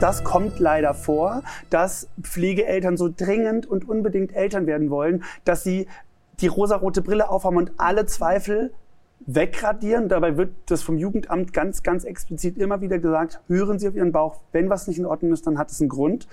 Das kommt leider vor, dass Pflegeeltern so dringend und unbedingt Eltern werden wollen, dass sie die rosarote Brille aufhaben und alle Zweifel wegradieren. Dabei wird das vom Jugendamt ganz, ganz explizit immer wieder gesagt, hören Sie auf Ihren Bauch. Wenn was nicht in Ordnung ist, dann hat es einen Grund.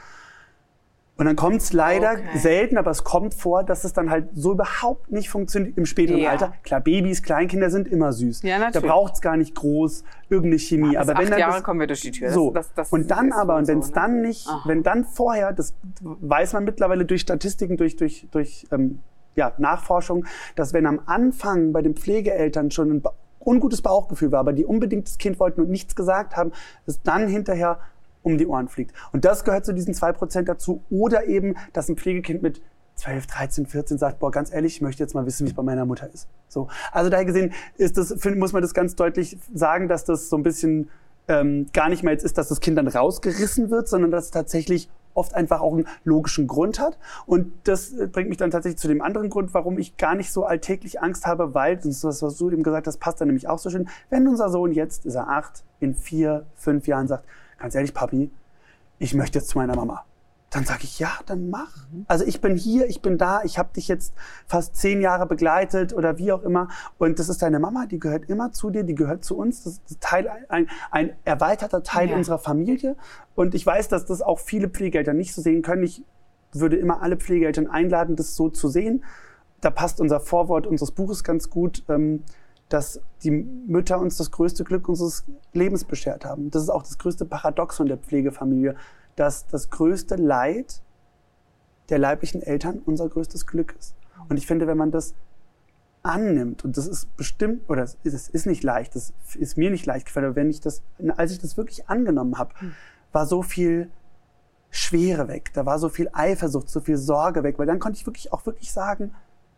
Und dann kommt es leider okay. selten, aber es kommt vor, dass es dann halt so überhaupt nicht funktioniert im späteren ja. Alter. Klar, Babys, Kleinkinder sind immer süß. Ja, natürlich. Da braucht es gar nicht groß irgendeine Chemie. Ja, aber wenn dann Jahre das, kommen wir durch die Tür. So. Das, das, und dann aber, und wenn es so, ne? dann nicht, Aha. wenn dann vorher, das weiß man mittlerweile durch Statistiken, durch, durch, durch ähm, ja, Nachforschung, dass wenn am Anfang bei den Pflegeeltern schon ein ungutes Bauchgefühl war, aber die unbedingt das Kind wollten und nichts gesagt haben, dass dann hinterher um die Ohren fliegt. Und das gehört zu diesen zwei Prozent dazu. Oder eben, dass ein Pflegekind mit 12, 13, 14 sagt, boah, ganz ehrlich, ich möchte jetzt mal wissen, wie es bei meiner Mutter ist. So. Also daher gesehen ist das, muss man das ganz deutlich sagen, dass das so ein bisschen ähm, gar nicht mehr jetzt ist, dass das Kind dann rausgerissen wird, sondern dass es tatsächlich oft einfach auch einen logischen Grund hat. Und das äh, bringt mich dann tatsächlich zu dem anderen Grund, warum ich gar nicht so alltäglich Angst habe, weil, das was du eben gesagt hast, passt dann nämlich auch so schön, wenn unser Sohn jetzt, ist er acht, in vier, fünf Jahren sagt, ganz ehrlich, Papi, ich möchte jetzt zu meiner Mama. Dann sage ich, ja, dann mach. Mhm. Also ich bin hier, ich bin da, ich habe dich jetzt fast zehn Jahre begleitet oder wie auch immer. Und das ist deine Mama, die gehört immer zu dir, die gehört zu uns. Das ist Teil, ein, ein erweiterter Teil ja. unserer Familie. Und ich weiß, dass das auch viele Pflegeeltern nicht so sehen können. Ich würde immer alle Pflegeeltern einladen, das so zu sehen. Da passt unser Vorwort unseres Buches ganz gut. Ähm, dass die Mütter uns das größte Glück unseres Lebens beschert haben. Das ist auch das größte Paradoxon der Pflegefamilie, dass das größte Leid der leiblichen Eltern unser größtes Glück ist. Und ich finde, wenn man das annimmt, und das ist bestimmt, oder es ist, ist nicht leicht, das ist mir nicht leicht gefallen, aber wenn ich das, als ich das wirklich angenommen habe, hm. war so viel Schwere weg, da war so viel Eifersucht, so viel Sorge weg, weil dann konnte ich wirklich auch wirklich sagen,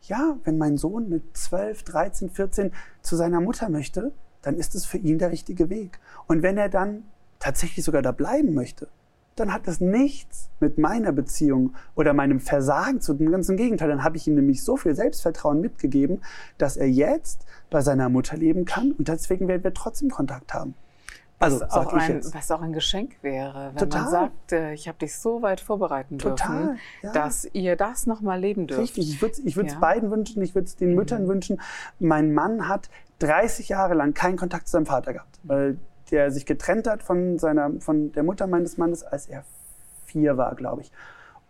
ja, wenn mein Sohn mit 12, 13, 14 zu seiner Mutter möchte, dann ist es für ihn der richtige Weg. Und wenn er dann tatsächlich sogar da bleiben möchte, dann hat das nichts mit meiner Beziehung oder meinem Versagen zu tun. Ganz im Gegenteil, dann habe ich ihm nämlich so viel Selbstvertrauen mitgegeben, dass er jetzt bei seiner Mutter leben kann und deswegen werden wir trotzdem Kontakt haben. Also, was, auch ein, was auch ein Geschenk wäre, wenn Total. man sagt, äh, ich habe dich so weit vorbereiten Total, dürfen, ja. dass ihr das nochmal leben dürft. Richtig, ich würde es ich ja. beiden wünschen, ich würde es den mhm. Müttern wünschen. Mein Mann hat 30 Jahre lang keinen Kontakt zu seinem Vater gehabt, weil der sich getrennt hat von, seiner, von der Mutter meines Mannes, als er vier war, glaube ich.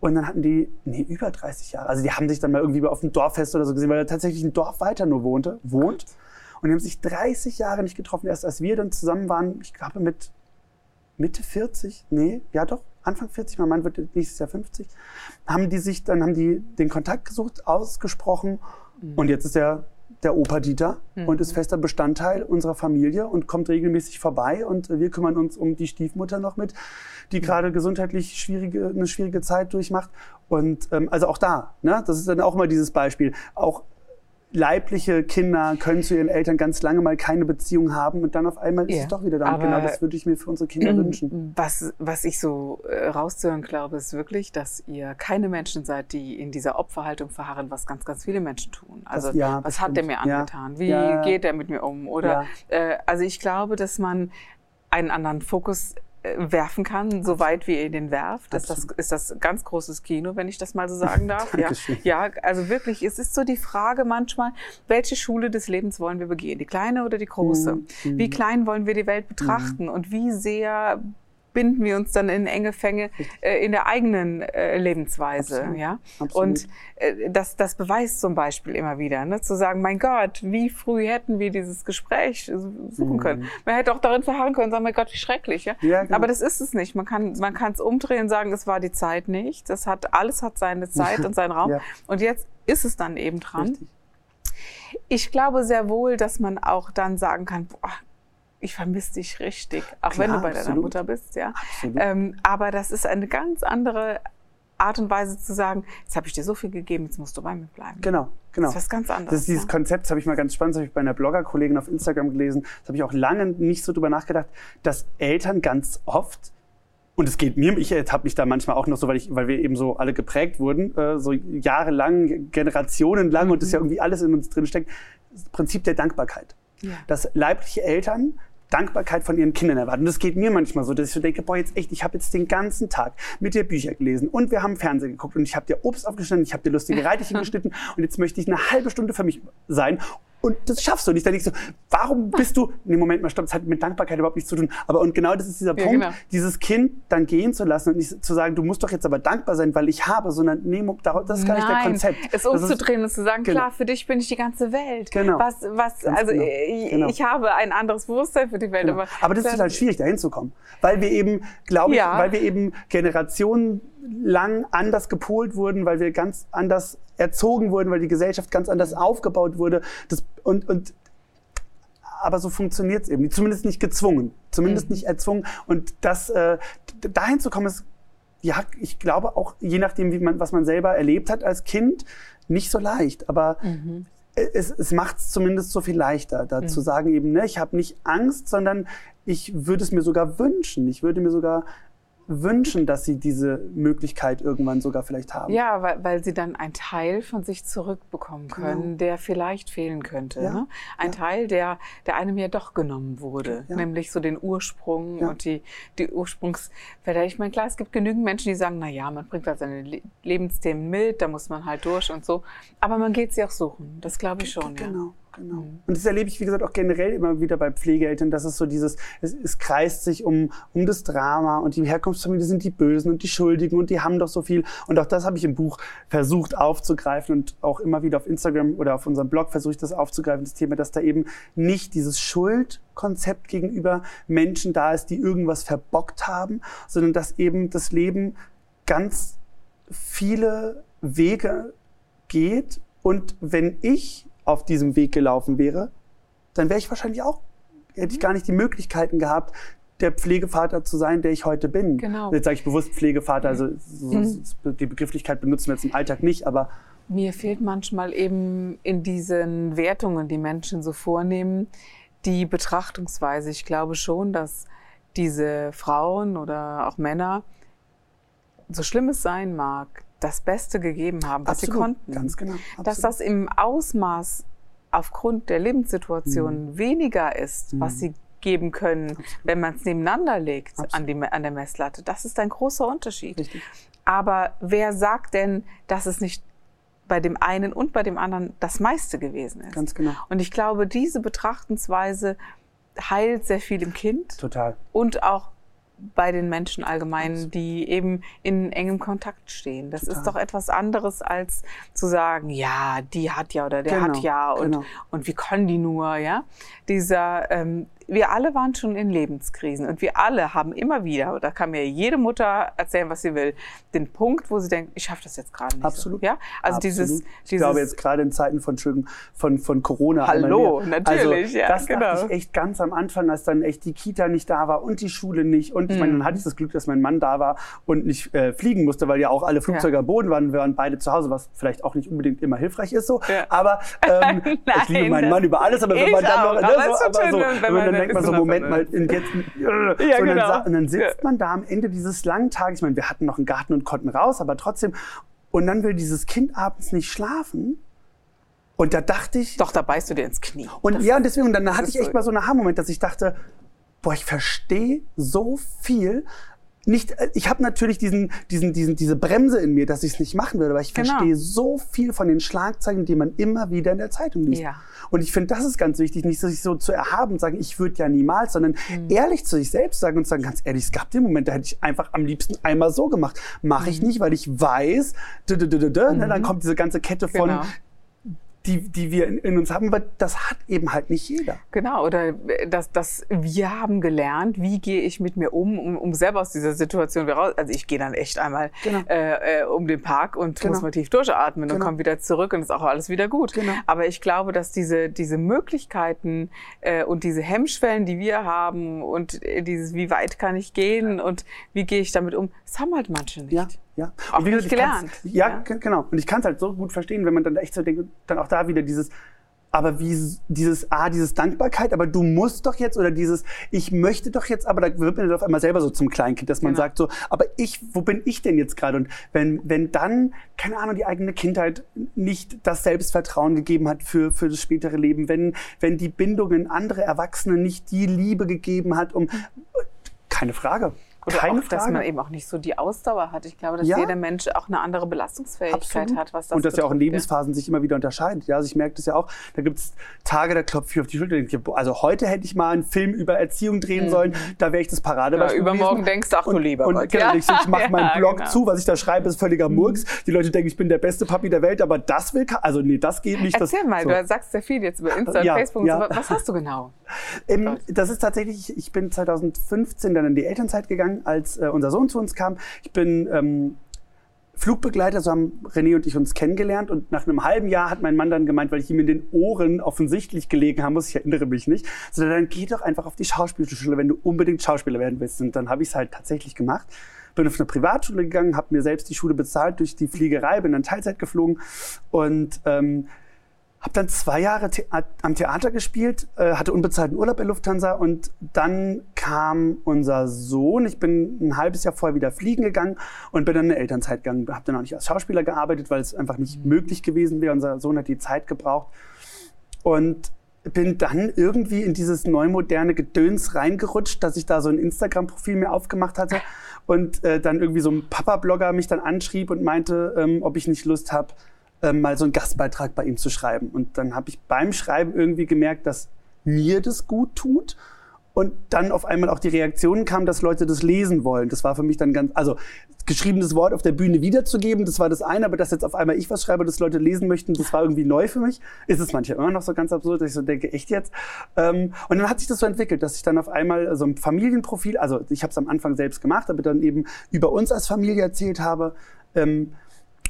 Und dann hatten die, nee, über 30 Jahre. Also die haben sich dann mal irgendwie auf dem Dorffest oder so gesehen, weil er tatsächlich ein Dorf weiter nur wohnte, wohnt. Gott. Und die haben sich 30 Jahre nicht getroffen. Erst als wir dann zusammen waren, ich glaube mit Mitte 40, nee, ja doch, Anfang 40, mein Mann wird nächstes Jahr 50, haben die sich, dann haben die den Kontakt gesucht, ausgesprochen mhm. und jetzt ist er der Opa Dieter mhm. und ist fester Bestandteil unserer Familie und kommt regelmäßig vorbei und wir kümmern uns um die Stiefmutter noch mit, die mhm. gerade gesundheitlich schwierige, eine schwierige Zeit durchmacht und ähm, also auch da, ne, das ist dann auch mal dieses Beispiel, auch leibliche Kinder können zu ihren Eltern ganz lange mal keine Beziehung haben und dann auf einmal ist ja, es doch wieder da. Und genau das würde ich mir für unsere Kinder wünschen. Was, was ich so äh, rauszuhören glaube, ist wirklich, dass ihr keine Menschen seid, die in dieser Opferhaltung verharren, was ganz, ganz viele Menschen tun. Also das, ja, was hat der mir angetan? Ja. Wie ja. geht der mit mir um? Oder äh, also ich glaube, dass man einen anderen Fokus werfen kann, so weit wie ihr den werft. Ist das, ist das ganz großes Kino, wenn ich das mal so sagen darf. ja, ja, also wirklich, es ist so die Frage manchmal, welche Schule des Lebens wollen wir begehen? Die kleine oder die große? Mhm. Wie mhm. klein wollen wir die Welt betrachten? Mhm. Und wie sehr binden wir uns dann in enge Fänge äh, in der eigenen äh, Lebensweise. Absolut. Ja? Absolut. Und äh, das, das beweist zum Beispiel immer wieder, ne? zu sagen, mein Gott, wie früh hätten wir dieses Gespräch suchen mhm. können. Man hätte auch darin verharren können sagen, mein Gott, wie schrecklich. Ja? ja genau. Aber das ist es nicht. Man kann man kann es umdrehen und sagen, es war die Zeit nicht. Das hat alles hat seine Zeit und seinen Raum. Ja. Und jetzt ist es dann eben dran. Richtig. Ich glaube sehr wohl, dass man auch dann sagen kann, boah, ich vermisse dich richtig, auch Klar, wenn du bei absolut. deiner Mutter bist, ja. Ähm, aber das ist eine ganz andere Art und Weise zu sagen, jetzt habe ich dir so viel gegeben, jetzt musst du bei mir bleiben. Genau, genau. Das ist was ganz anderes. Das ist dieses ja? Konzept, das habe ich mal ganz spannend, das habe ich bei einer Blogger-Kollegin auf Instagram gelesen, das habe ich auch lange nicht so drüber nachgedacht, dass Eltern ganz oft und es geht mir, ich habe mich da manchmal auch noch so, weil, ich, weil wir eben so alle geprägt wurden, äh, so jahrelang, generationenlang mhm. und das ja irgendwie alles in uns drin steckt, das Prinzip der Dankbarkeit. Ja. Dass leibliche Eltern Dankbarkeit von ihren Kindern erwarten. Und das geht mir manchmal so, dass ich so denke, boah, jetzt echt, ich habe jetzt den ganzen Tag mit dir Bücher gelesen und wir haben Fernsehen geguckt und ich habe dir Obst aufgeschnitten, ich habe dir lustige Reitchen geschnitten und jetzt möchte ich eine halbe Stunde für mich sein und das schaffst du nicht. Dann denkst du, warum bist du, nee, Moment mal, stopp, das hat mit Dankbarkeit überhaupt nichts zu tun. Aber und genau das ist dieser ja, Punkt, genau. dieses Kind dann gehen zu lassen und nicht zu sagen, du musst doch jetzt aber dankbar sein, weil ich habe, sondern nee, das ist gar nicht der Konzept. Es umzudrehen und zu sagen, genau. klar, für dich bin ich die ganze Welt. Genau. Was, was, also genau. Ich, genau. ich habe ein anderes Bewusstsein für die Welt. Genau. Aber, aber das ist total schwierig, da hinzukommen. Weil wir eben, glaube ich, ja. weil wir eben Generationen lang anders gepolt wurden, weil wir ganz anders erzogen wurden, weil die Gesellschaft ganz anders aufgebaut wurde. Das, und, und aber so funktioniert es eben. Zumindest nicht gezwungen, zumindest mhm. nicht erzwungen. Und das äh, dahin zu kommen, ist ja, ich glaube auch je nachdem, wie man was man selber erlebt hat als Kind, nicht so leicht. Aber mhm. es, es macht es zumindest so viel leichter, da mhm. zu sagen eben, ne, ich habe nicht Angst, sondern ich würde es mir sogar wünschen. Ich würde mir sogar wünschen, dass sie diese Möglichkeit irgendwann sogar vielleicht haben. Ja, weil, weil sie dann einen Teil von sich zurückbekommen genau. können, genau. der vielleicht fehlen könnte. Ja. Ne? Ein ja. Teil, der, der einem ja doch genommen wurde, ja. nämlich so den Ursprung und die, die Ursprungsfelder. Ich meine, klar, es gibt genügend Menschen, die sagen, na ja, man bringt halt seine Le Lebensthemen mit, da muss man halt durch und so. Aber man geht sie auch suchen, das glaube ich schon. Genau. Genau. Mhm. Und das erlebe ich, wie gesagt, auch generell immer wieder bei Pflegeeltern, dass es so dieses, es, es kreist sich um, um das Drama und die Herkunftsfamilie sind die Bösen und die Schuldigen und die haben doch so viel. Und auch das habe ich im Buch versucht aufzugreifen und auch immer wieder auf Instagram oder auf unserem Blog versuche ich das aufzugreifen, das Thema, dass da eben nicht dieses Schuldkonzept gegenüber Menschen da ist, die irgendwas verbockt haben, sondern dass eben das Leben ganz viele Wege geht und wenn ich auf diesem Weg gelaufen wäre, dann wäre ich wahrscheinlich auch, hätte ich gar nicht die Möglichkeiten gehabt, der Pflegevater zu sein, der ich heute bin. Genau. Jetzt sage ich bewusst Pflegevater, also so, mhm. die Begrifflichkeit benutzen wir jetzt im Alltag nicht, aber mir fehlt manchmal eben in diesen Wertungen, die Menschen so vornehmen, die Betrachtungsweise. Ich glaube schon, dass diese Frauen oder auch Männer, so schlimm es sein mag, das Beste gegeben haben, was Absolut, sie konnten. Ganz genau. Absolut. Dass das im Ausmaß aufgrund der Lebenssituation mhm. weniger ist, mhm. was sie geben können, Absolut. wenn man es nebeneinander legt an, die, an der Messlatte. Das ist ein großer Unterschied. Richtig. Aber wer sagt denn, dass es nicht bei dem einen und bei dem anderen das meiste gewesen ist? Ganz genau. Und ich glaube, diese Betrachtensweise heilt sehr viel im Kind. Total. Und auch bei den Menschen allgemein, die eben in engem Kontakt stehen. Das Total. ist doch etwas anderes als zu sagen, ja, die hat ja oder der genau, hat ja und, genau. und wie können die nur, ja? Dieser, ähm, wir alle waren schon in Lebenskrisen und wir alle haben immer wieder, da kann mir jede Mutter erzählen, was sie will, den Punkt, wo sie denkt, ich schaffe das jetzt gerade nicht. Absolut. So. Ja, also Absolut. dieses, Ich glaube jetzt gerade in Zeiten von von von Corona. Hallo, natürlich. Also, ja, das genau. dachte ich echt ganz am Anfang, als dann echt die Kita nicht da war und die Schule nicht und ich meine, dann mhm. hatte ich das Glück, dass mein Mann da war und nicht äh, fliegen musste, weil ja auch alle Flugzeuge ja. am Boden waren, wir waren beide zu Hause, was vielleicht auch nicht unbedingt immer hilfreich ist so. Ja. Aber ähm, ich liebe meinen Mann über alles, aber wenn man dann noch, ne, so, so, wenn man dann denkt man so, Moment mal in jetzt, äh, ja, so, genau. dann, und dann sitzt man da am Ende dieses langen Tages, ich meine, wir hatten noch einen Garten und konnten raus, aber trotzdem, und dann will dieses Kind abends nicht schlafen. Und da dachte ich. Doch, da beißt du dir ins Knie. Und das, ja, und deswegen, und dann hatte ich echt mal so einen Aha-Moment, dass ich dachte, boah, ich verstehe so viel, nicht, äh, ich habe natürlich diesen, diesen, diesen, diese Bremse in mir, dass ich es nicht machen würde, aber ich genau. verstehe so viel von den Schlagzeilen, die man immer wieder in der Zeitung liest. Ja. Und ich finde, das ist ganz wichtig, nicht sich so zu erhaben und sagen, ich würde ja niemals, sondern mhm. ehrlich zu sich selbst sagen und sagen, ganz ehrlich, es gab den Moment, da hätte ich einfach am liebsten einmal so gemacht. Mache ich mhm. nicht, weil ich weiß, dü, dü, dü, mhm. ne, dann mhm. kommt diese ganze Kette von, genau die, die wir in, in, uns haben, aber das hat eben halt nicht jeder. Genau, oder dass das, wir haben gelernt, wie gehe ich mit mir um, um, um selber aus dieser Situation wieder raus. Also ich gehe dann echt einmal genau. äh, äh, um den Park und genau. muss mal tief durchatmen genau. und komme wieder zurück und ist auch alles wieder gut. Genau. Aber ich glaube, dass diese, diese Möglichkeiten äh, und diese Hemmschwellen, die wir haben und äh, dieses, wie weit kann ich gehen und wie gehe ich damit um, das haben halt manche nicht. Ja. Ja. Auch nicht gelernt. Ja, ja, genau. Und ich kann es halt so gut verstehen, wenn man dann echt so denkt, dann auch da wieder dieses, aber wie dieses, ah, dieses Dankbarkeit, aber du musst doch jetzt, oder dieses, ich möchte doch jetzt, aber da wird man dann auf einmal selber so zum Kleinkind, dass man genau. sagt so, aber ich, wo bin ich denn jetzt gerade? Und wenn, wenn dann, keine Ahnung, die eigene Kindheit nicht das Selbstvertrauen gegeben hat für, für das spätere Leben, wenn, wenn die Bindung in andere Erwachsene nicht die Liebe gegeben hat, um, keine Frage. Oder Keine auch, Frage. dass man eben auch nicht so die Ausdauer hat. Ich glaube, dass ja. jeder Mensch auch eine andere Belastungsfähigkeit Absolut. hat. Was das Und dass ja auch in Lebensphasen sich immer wieder unterscheidet. Ja, also ich merke das ja auch. Da gibt es Tage, da klopfe ich auf die Schulter. Also heute hätte ich mal einen Film über Erziehung drehen mhm. sollen. Da wäre ich das Paradebeispiel ja, Übermorgen gewesen. denkst du, ach du lieber Und, und genau, ich, ich mache meinen Blog genau. zu. Was ich da schreibe, ist völliger mhm. Murks. Die Leute denken, ich bin der beste Papi der Welt. Aber das will, also nee, das geht nicht. Erzähl das, mal, so. du sagst sehr viel jetzt über Insta und Facebook. Und so. Was hast du genau? Ähm, das ist tatsächlich, ich bin 2015 dann in die Elternzeit gegangen, als äh, unser Sohn zu uns kam. Ich bin ähm, Flugbegleiter, so haben René und ich uns kennengelernt und nach einem halben Jahr hat mein Mann dann gemeint, weil ich ihm in den Ohren offensichtlich gelegen haben muss, ich erinnere mich nicht, so dann geh doch einfach auf die Schauspielschule, wenn du unbedingt Schauspieler werden willst. Und dann habe ich es halt tatsächlich gemacht. Bin auf eine Privatschule gegangen, habe mir selbst die Schule bezahlt durch die Fliegerei, bin dann Teilzeit geflogen und ähm, habe dann zwei Jahre The am Theater gespielt, äh, hatte unbezahlten Urlaub bei Lufthansa und dann kam unser Sohn. Ich bin ein halbes Jahr vorher wieder fliegen gegangen und bin dann in eine Elternzeit gegangen. Habe dann auch nicht als Schauspieler gearbeitet, weil es einfach nicht mhm. möglich gewesen wäre. Unser Sohn hat die Zeit gebraucht und bin dann irgendwie in dieses neumoderne Gedöns reingerutscht, dass ich da so ein Instagram-Profil mir aufgemacht hatte und äh, dann irgendwie so ein Papa-Blogger mich dann anschrieb und meinte, ähm, ob ich nicht Lust habe, ähm, mal so einen Gastbeitrag bei ihm zu schreiben. Und dann habe ich beim Schreiben irgendwie gemerkt, dass mir das gut tut. Und dann auf einmal auch die Reaktionen kam, dass Leute das lesen wollen. Das war für mich dann ganz, also geschriebenes Wort auf der Bühne wiederzugeben, das war das eine, aber dass jetzt auf einmal ich was schreibe, das Leute lesen möchten, das war irgendwie neu für mich. Ist es manchmal immer noch so ganz absurd, dass ich so denke, echt jetzt? Ähm, und dann hat sich das so entwickelt, dass ich dann auf einmal so ein Familienprofil, also ich habe es am Anfang selbst gemacht, aber dann eben über uns als Familie erzählt habe. Ähm,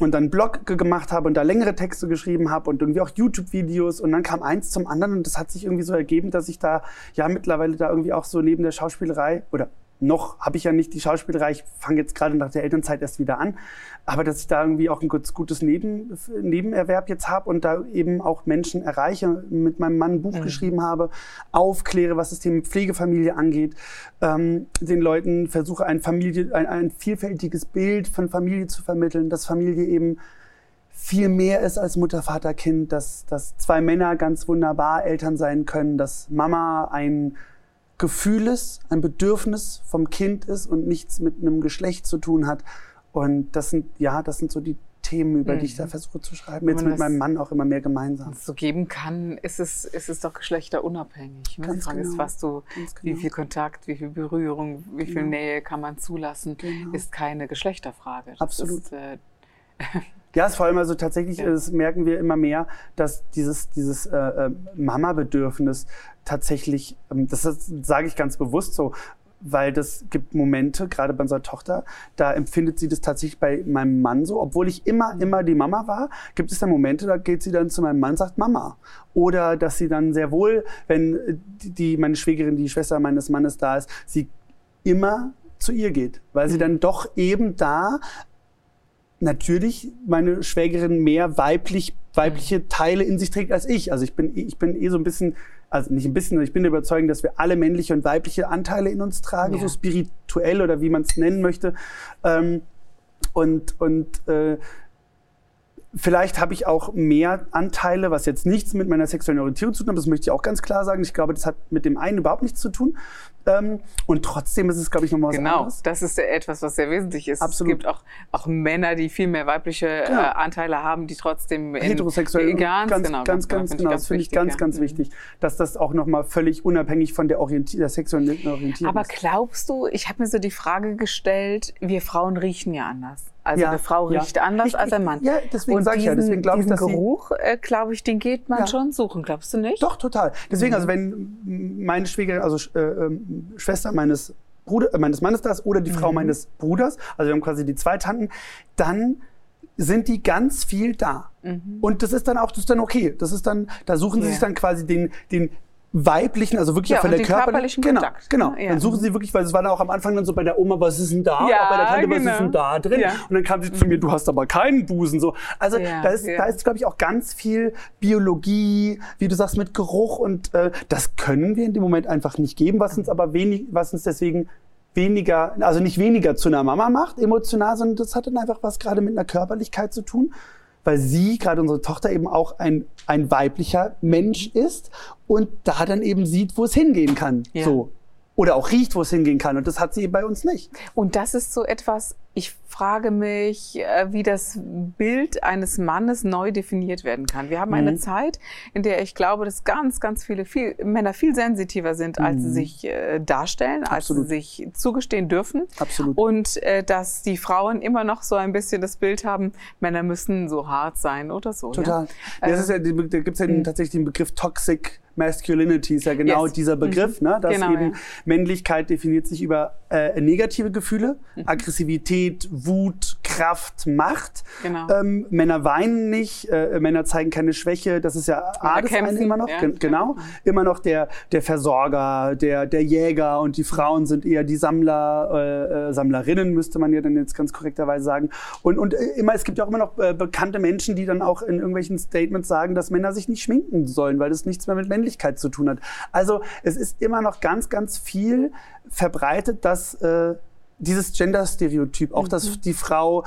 und dann Blog gemacht habe und da längere Texte geschrieben habe und irgendwie auch YouTube-Videos und dann kam eins zum anderen und das hat sich irgendwie so ergeben, dass ich da ja mittlerweile da irgendwie auch so neben der Schauspielerei oder noch habe ich ja nicht die Schauspielerei, ich fange jetzt gerade nach der Elternzeit erst wieder an, aber dass ich da irgendwie auch ein gutes Neben, Nebenerwerb jetzt habe und da eben auch Menschen erreiche, mit meinem Mann ein Buch mhm. geschrieben habe, aufkläre, was das Thema Pflegefamilie angeht, ähm, den Leuten versuche ein, Familie, ein, ein vielfältiges Bild von Familie zu vermitteln, dass Familie eben viel mehr ist als Mutter, Vater, Kind, dass, dass zwei Männer ganz wunderbar Eltern sein können, dass Mama ein Gefühl ist, ein Bedürfnis vom Kind ist und nichts mit einem Geschlecht zu tun hat. Und das sind, ja, das sind so die Themen, über mhm. die ich da mhm. versuche zu schreiben. Jetzt mit meinem Mann auch immer mehr gemeinsam. so geben kann, ist es, ist es doch geschlechterunabhängig. Ne? Die Frage genau. ist, was du, genau. wie viel Kontakt, wie viel Berührung, wie viel genau. Nähe kann man zulassen, genau. ist keine Geschlechterfrage. Das Absolut. Ist, äh, ja, es ist vor allem also tatsächlich, das merken wir immer mehr, dass dieses, dieses äh, äh Mama-Bedürfnis tatsächlich, ähm, das sage ich ganz bewusst so, weil das gibt Momente, gerade bei unserer Tochter, da empfindet sie das tatsächlich bei meinem Mann so, obwohl ich immer, immer die Mama war, gibt es da Momente, da geht sie dann zu meinem Mann und sagt Mama. Oder dass sie dann sehr wohl, wenn die, meine Schwägerin, die Schwester meines Mannes da ist, sie immer zu ihr geht, weil sie mhm. dann doch eben da natürlich meine Schwägerin mehr weiblich, weibliche mhm. Teile in sich trägt als ich. Also ich bin, ich bin eh so ein bisschen, also nicht ein bisschen, ich bin der Überzeugung, dass wir alle männliche und weibliche Anteile in uns tragen, ja. so spirituell oder wie man es nennen möchte. Ähm, und und äh, Vielleicht habe ich auch mehr Anteile, was jetzt nichts mit meiner sexuellen Orientierung zu tun hat. Das möchte ich auch ganz klar sagen. Ich glaube, das hat mit dem einen überhaupt nichts zu tun. Ähm, und trotzdem ist es, glaube ich, nochmal was genau, anderes. Genau, das ist etwas, was sehr wesentlich ist. Absolut. Es gibt auch, auch Männer, die viel mehr weibliche äh, Anteile haben, die trotzdem in, heterosexuell ganz, ganz, genau, ganz, ganz, genau. Das finde ich ganz, ja. ganz mhm. wichtig, dass das auch nochmal völlig unabhängig von der, Orientier der sexuellen Orientierung Aber glaubst du, ich habe mir so die Frage gestellt, wir Frauen riechen ja anders. Also ja, eine Frau riecht ja. anders ich, als ein Mann. Ja, deswegen sage ich ja. Deswegen glaube ich, dass Geruch, äh, glaube ich, den geht man ja. schon suchen. Glaubst du nicht? Doch total. Deswegen, also mhm. also wenn meine Schwieger, also äh, äh, Schwester meines Bruder, äh, meines Mannes da ist oder die mhm. Frau meines Bruders, also wir haben quasi die zwei Tanten, dann sind die ganz viel da. Mhm. Und das ist dann auch, das ist dann okay. Das ist dann, da suchen sie sich dann quasi den, den weiblichen, also wirklich ja, von der körperlichen genau, Kontakt. Genau. Ja. Dann suchen sie wirklich, weil es war dann auch am Anfang dann so bei der Oma, was ist denn da? Ja, bei der Tante, was ist denn genau. da drin? Ja. Und dann kam sie zu mir, du hast aber keinen Busen. So. Also da ist, da ist, glaube ich, auch ganz viel Biologie, wie du sagst, mit Geruch und äh, das können wir in dem Moment einfach nicht geben, was uns aber wenig, was uns deswegen weniger, also nicht weniger zu einer Mama macht, emotional, sondern das hat dann einfach was gerade mit einer Körperlichkeit zu tun weil sie, gerade unsere Tochter, eben auch ein, ein weiblicher Mensch ist und da dann eben sieht, wo es hingehen kann. Ja. So. Oder auch riecht, wo es hingehen kann. Und das hat sie bei uns nicht. Und das ist so etwas, ich frage mich, äh, wie das Bild eines Mannes neu definiert werden kann. Wir haben eine mhm. Zeit, in der ich glaube, dass ganz, ganz viele viel, Männer viel sensitiver sind, als mhm. sie sich äh, darstellen, Absolut. als sie sich zugestehen dürfen. Absolut. Und äh, dass die Frauen immer noch so ein bisschen das Bild haben, Männer müssen so hart sein oder so. Total. Ja? das ist ja, da gibt es ja mhm. tatsächlich den Begriff Toxic Masculinity ist ja genau yes. dieser Begriff, mhm. ne? dass genau, eben ja. Männlichkeit definiert sich über äh, negative Gefühle, mhm. Aggressivität, Wut, Kraft, Macht. Genau. Ähm, Männer weinen nicht, äh, Männer zeigen keine Schwäche, das ist ja A, das eine immer noch, ja. genau, mhm. immer noch der, der Versorger, der, der Jäger und die Frauen sind eher die Sammler, äh, äh Sammlerinnen, müsste man ja dann jetzt ganz korrekterweise sagen. Und, und äh, immer, es gibt ja auch immer noch äh, bekannte Menschen, die dann auch in irgendwelchen Statements sagen, dass Männer sich nicht schminken sollen, weil das nichts mehr mit Männlichkeit Männlichkeit zu tun hat. Also es ist immer noch ganz, ganz viel verbreitet, dass äh, dieses Gender-Stereotyp, auch mhm. dass die Frau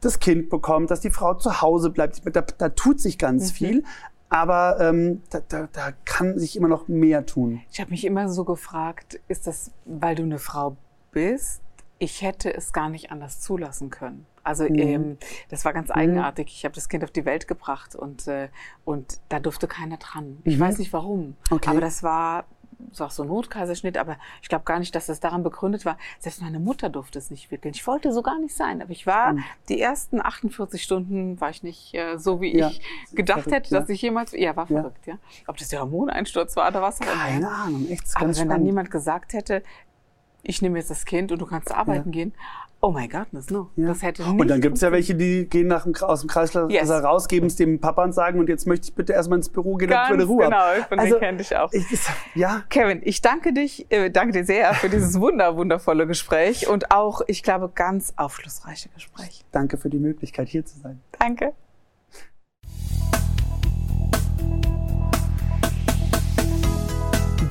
das Kind bekommt, dass die Frau zu Hause bleibt, da, da tut sich ganz mhm. viel. Aber ähm, da, da, da kann sich immer noch mehr tun. Ich habe mich immer so gefragt, ist das, weil du eine Frau bist? Ich hätte es gar nicht anders zulassen können. Also mhm. ähm, das war ganz mhm. eigenartig. Ich habe das Kind auf die Welt gebracht und, äh, und da durfte keiner dran. Ich mhm. weiß nicht warum, okay. aber das war so auch so ein Notkaiserschnitt, aber ich glaube gar nicht, dass das daran begründet war. Selbst meine Mutter durfte es nicht wickeln. Ich wollte so gar nicht sein, aber ich war mhm. die ersten 48 Stunden war ich nicht äh, so, wie ja, ich gedacht verrückt, hätte, dass ich jemals. Ja, war verrückt, ja. Ob das der Hormoneinsturz war oder was auch immer. Keine Ahnung, echt. Aber wenn spannend. dann niemand gesagt hätte, ich nehme jetzt das Kind und du kannst arbeiten ja. gehen. Oh my goodness, no. Ja. Das hätte nicht Und dann gibt es ja welche, die gehen nach dem, aus dem Kreislauf yes. also raus, geben es dem Papa und sagen, und jetzt möchte ich bitte erstmal ins Büro gehen, damit ich wieder Ruhe genau, von also, kenne ich auch. Ich, ja. Kevin, ich danke dich, äh, danke dir sehr für dieses wunder, wundervolle Gespräch und auch, ich glaube, ganz aufschlussreiche Gespräch. Danke für die Möglichkeit, hier zu sein. Danke.